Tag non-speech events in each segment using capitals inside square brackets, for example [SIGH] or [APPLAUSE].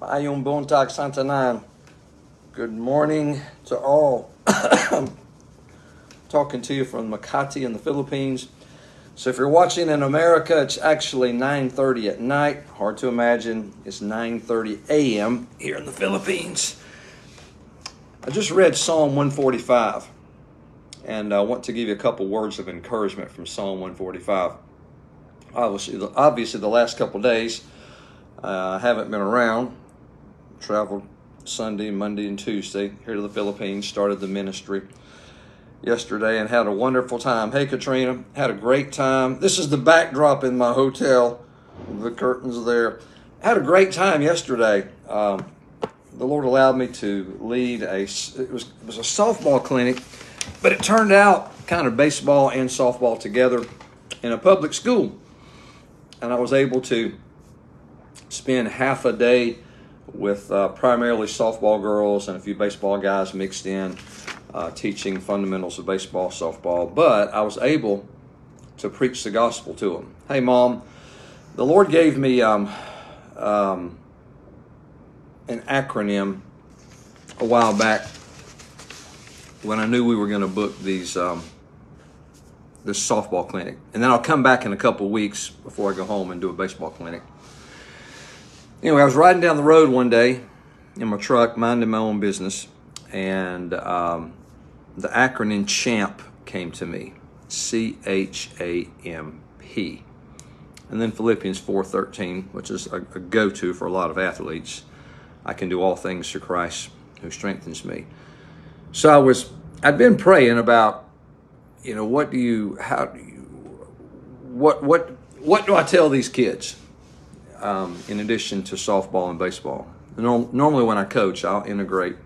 Mayong Bontag Santanan. Good morning to all. [COUGHS] Talking to you from Makati in the Philippines. So if you're watching in America, it's actually 9:30 at night. Hard to imagine. It's 9:30 a.m. here in the Philippines. I just read Psalm 145 and I want to give you a couple words of encouragement from Psalm 145. Obviously, obviously the last couple days uh, I haven't been around traveled Sunday, Monday, and Tuesday here to the Philippines, started the ministry yesterday, and had a wonderful time. Hey, Katrina, had a great time. This is the backdrop in my hotel, the curtains there. Had a great time yesterday. Um, the Lord allowed me to lead a it was it was a softball clinic, but it turned out kind of baseball and softball together in a public school, and I was able to spend half a day with uh, primarily softball girls and a few baseball guys mixed in, uh, teaching fundamentals of baseball, softball. But I was able to preach the gospel to them. Hey, mom, the Lord gave me um, um, an acronym a while back when I knew we were going to book these um, this softball clinic, and then I'll come back in a couple weeks before I go home and do a baseball clinic. Anyway, I was riding down the road one day in my truck, minding my own business, and um, the acronym CHAMP came to me C H A M P. And then Philippians 4:13, which is a, a go-to for a lot of athletes. I can do all things through Christ who strengthens me. So I was I'd been praying about, you know, what do you how do you what what what do I tell these kids? Um, in addition to softball and baseball. normally, when I coach, I'll integrate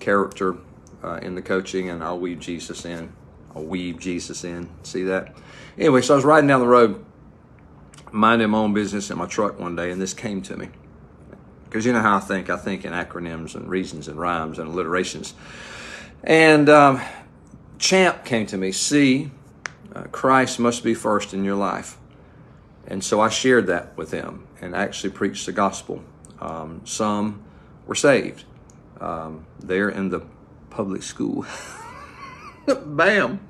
character uh, in the coaching and I'll weave Jesus in. I'll weave Jesus in. See that? Anyway, so I was riding down the road, minding my own business in my truck one day, and this came to me. Because you know how I think. I think in acronyms and reasons and rhymes and alliterations. And um, champ came to me. See, uh, Christ must be first in your life. And so I shared that with them and actually preached the gospel. Um, some were saved. Um, they're in the public school. [LAUGHS] Bam.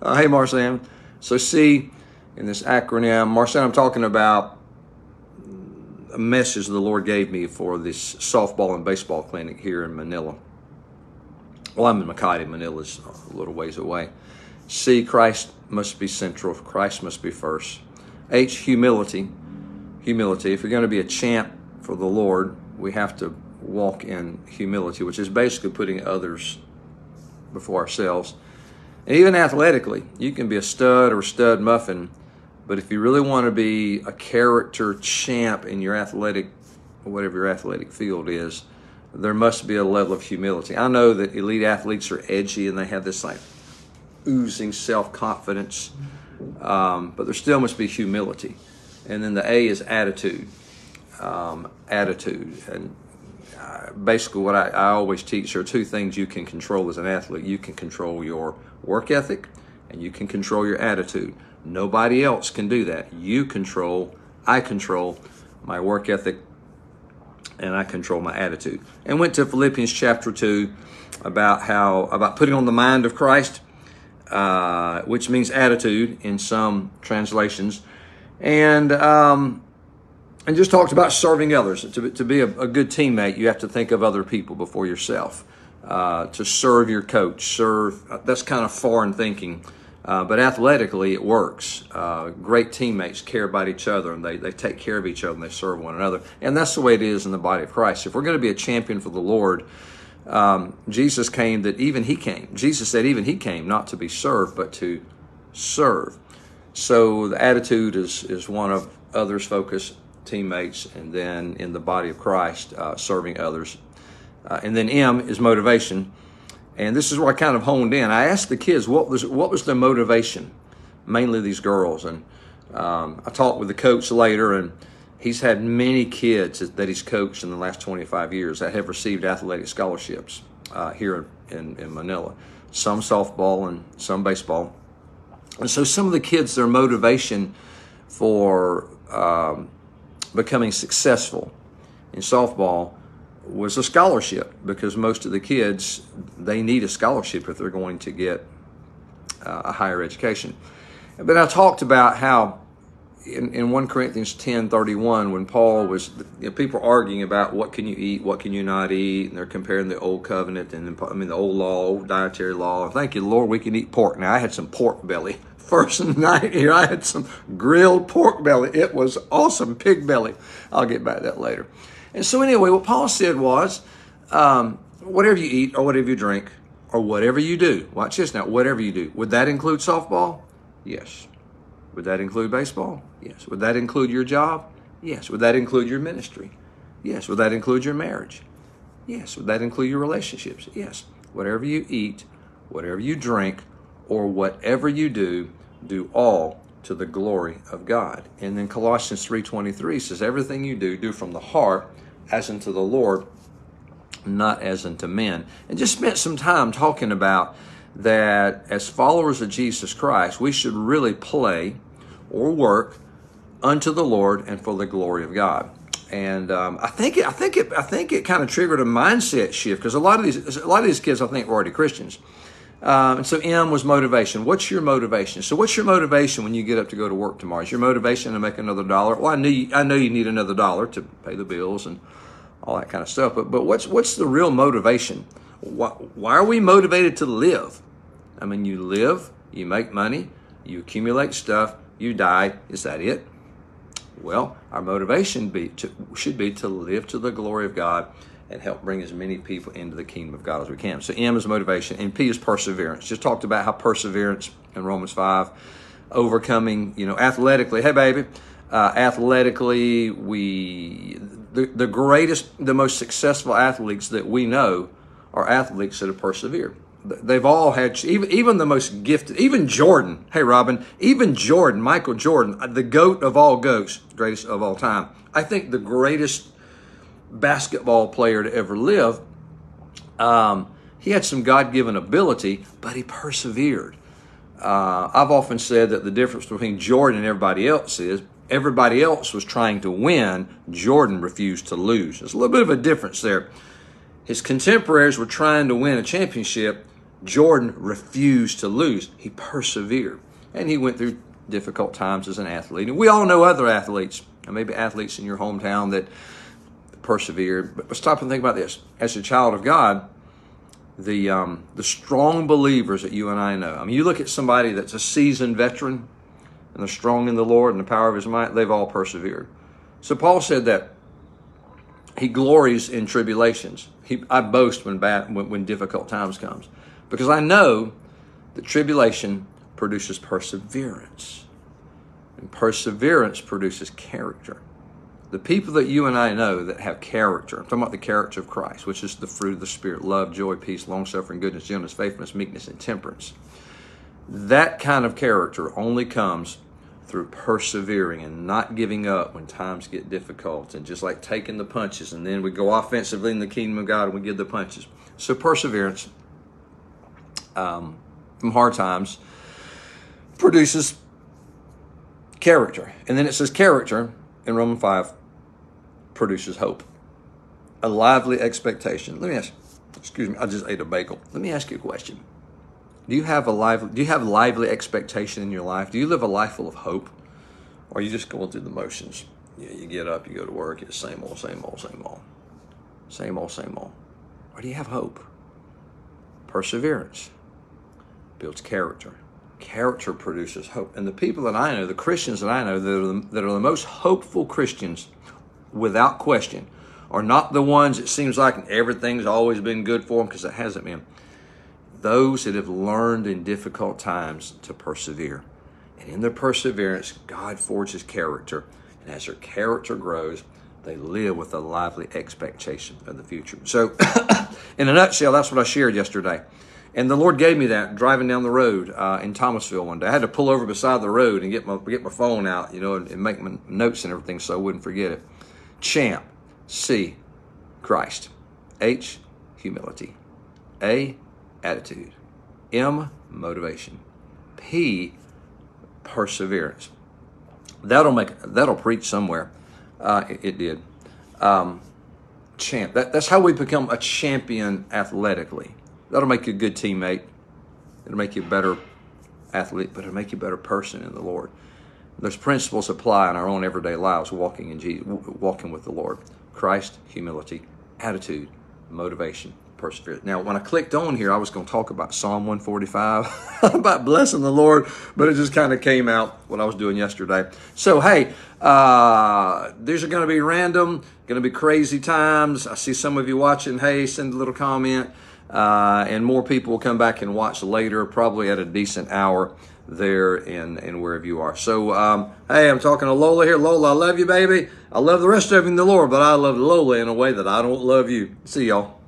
Uh, hey, Marsan. So, see, in this acronym, Marsan, I'm talking about a message the Lord gave me for this softball and baseball clinic here in Manila. Well, I'm in Makati. Manila's a little ways away. See, Christ must be central. Christ must be first. H, humility. Humility. If you're going to be a champ for the Lord, we have to walk in humility, which is basically putting others before ourselves. And even athletically, you can be a stud or a stud muffin, but if you really want to be a character champ in your athletic, whatever your athletic field is, there must be a level of humility. I know that elite athletes are edgy and they have this like oozing self confidence. Um, but there still must be humility. And then the A is attitude. Um, attitude. And uh, basically, what I, I always teach are two things you can control as an athlete you can control your work ethic, and you can control your attitude. Nobody else can do that. You control, I control my work ethic, and I control my attitude. And went to Philippians chapter 2 about how, about putting on the mind of Christ uh, which means attitude in some translations, and um, and just talked about serving others. To, to be a, a, good teammate, you have to think of other people before yourself. Uh, to serve your coach, serve that's kind of foreign thinking. Uh, but athletically, it works. Uh, great teammates care about each other and they, they take care of each other and they serve one another. And that's the way it is in the body of Christ. If we're going to be a champion for the Lord, um, Jesus came that even he came. Jesus said even he came not to be served, but to serve. So the attitude is, is one of others' focus. teammates, and then in the body of Christ, uh, serving others. Uh, and then M is motivation. And this is where I kind of honed in. I asked the kids what was what was their motivation, mainly these girls. And um, I talked with the coach later, and he's had many kids that he's coached in the last 25 years that have received athletic scholarships uh, here in, in Manila. Some softball and some baseball. And so some of the kids, their motivation for um, becoming successful in softball was a scholarship because most of the kids they need a scholarship if they're going to get uh, a higher education. But I talked about how in, in 1 Corinthians 10 31, when Paul was, you know, people arguing about what can you eat, what can you not eat, and they're comparing the old covenant and I mean the old law, old dietary law. Thank you, Lord, we can eat pork. Now, I had some pork belly. [LAUGHS] First night here, I had some grilled pork belly. It was awesome, pig belly. I'll get back to that later. And so, anyway, what Paul said was um, whatever you eat or whatever you drink or whatever you do, watch this now, whatever you do, would that include softball? Yes. Would that include baseball? Yes. Would that include your job? Yes. Would that include your ministry? Yes. Would that include your marriage? Yes. Would that include your relationships? Yes. Whatever you eat, whatever you drink, or whatever you do, do all to the glory of God. And then Colossians 3:23 says everything you do do from the heart as unto the Lord, not as unto men. And just spent some time talking about that as followers of Jesus Christ, we should really play or work unto the Lord and for the glory of God. And um, I think it, I think it, I think it kind of triggered a mindset shift because a lot of these, a lot of these kids, I think, were already Christians. Um, and so M was motivation. What's your motivation? So what's your motivation when you get up to go to work tomorrow? Is your motivation to make another dollar? Well, I know you, I know you need another dollar to pay the bills and all that kind of stuff. But but what's what's the real motivation? Why, why are we motivated to live? I mean, you live, you make money, you accumulate stuff, you die. Is that it? Well, our motivation be to, should be to live to the glory of God and help bring as many people into the kingdom of God as we can. So M is motivation, and P is perseverance. Just talked about how perseverance in Romans 5, overcoming, you know, athletically. Hey, baby. Uh, athletically, we the, the greatest, the most successful athletes that we know are athletes that have persevered. They've all had, even, even the most gifted, even Jordan. Hey, Robin, even Jordan, Michael Jordan, uh, the GOAT of all GOATs, greatest of all time. I think the greatest basketball player to ever live. Um, he had some God given ability, but he persevered. Uh, I've often said that the difference between Jordan and everybody else is everybody else was trying to win, Jordan refused to lose. There's a little bit of a difference there. His contemporaries were trying to win a championship, Jordan refused to lose. He persevered. And he went through difficult times as an athlete. And we all know other athletes, and maybe athletes in your hometown that persevered. But stop and think about this. As a child of God, the um, the strong believers that you and I know. I mean, you look at somebody that's a seasoned veteran and they're strong in the Lord and the power of his might, they've all persevered. So Paul said that he glories in tribulations. He, I boast when, bad, when, when difficult times comes because I know that tribulation produces perseverance. And perseverance produces character. The people that you and I know that have character, I'm talking about the character of Christ, which is the fruit of the Spirit love, joy, peace, long suffering, goodness, gentleness, faithfulness, meekness, and temperance. That kind of character only comes through persevering and not giving up when times get difficult and just like taking the punches and then we go offensively in the kingdom of God and we give the punches. So perseverance um, from hard times produces character. And then it says character in Romans 5 produces hope. A lively expectation. Let me ask, excuse me, I just ate a bagel. Let me ask you a question. Do you have a lively, do you have lively expectation in your life? Do you live a life full of hope? Or are you just going through the motions? You, you get up, you go to work, it's same old, same old, same old. Same old, same old. Or do you have hope? Perseverance builds character. Character produces hope. And the people that I know, the Christians that I know that are the, that are the most hopeful Christians, without question, are not the ones it seems like everything's always been good for them because it hasn't been those that have learned in difficult times to persevere. And in their perseverance, God forges character. And as their character grows, they live with a lively expectation of the future. So, [COUGHS] in a nutshell, that's what I shared yesterday. And the Lord gave me that driving down the road uh, in Thomasville one day. I had to pull over beside the road and get my get my phone out, you know, and, and make my notes and everything so I wouldn't forget it. Champ, C, Christ. H, humility. A, attitude. M, motivation. P, perseverance. That'll make that'll preach somewhere. Uh, it, it, did. Um, champ. That, that's how we become a champion athletically. That'll make you a good teammate. It'll make you a better athlete, but it'll make you a better person in the Lord. Those principles apply in our own everyday lives, walking in Jesus, walking with the Lord. Christ, humility, attitude, motivation, perseverance. Now, when I clicked on here, I was going to talk about Psalm 145, [LAUGHS] about blessing the Lord, but it just kind of came out what I was doing yesterday. So, hey, uh, these are going to be random, going to be crazy times. I see some of you watching. Hey, send a little comment. Uh, and more people will come back and watch later, probably at a decent hour there in, in wherever you are. So, um, hey, I'm talking to Lola here. Lola, I love you, baby. I love the rest of you in the Lord, but I love Lola in a way that I don't love you. See y'all.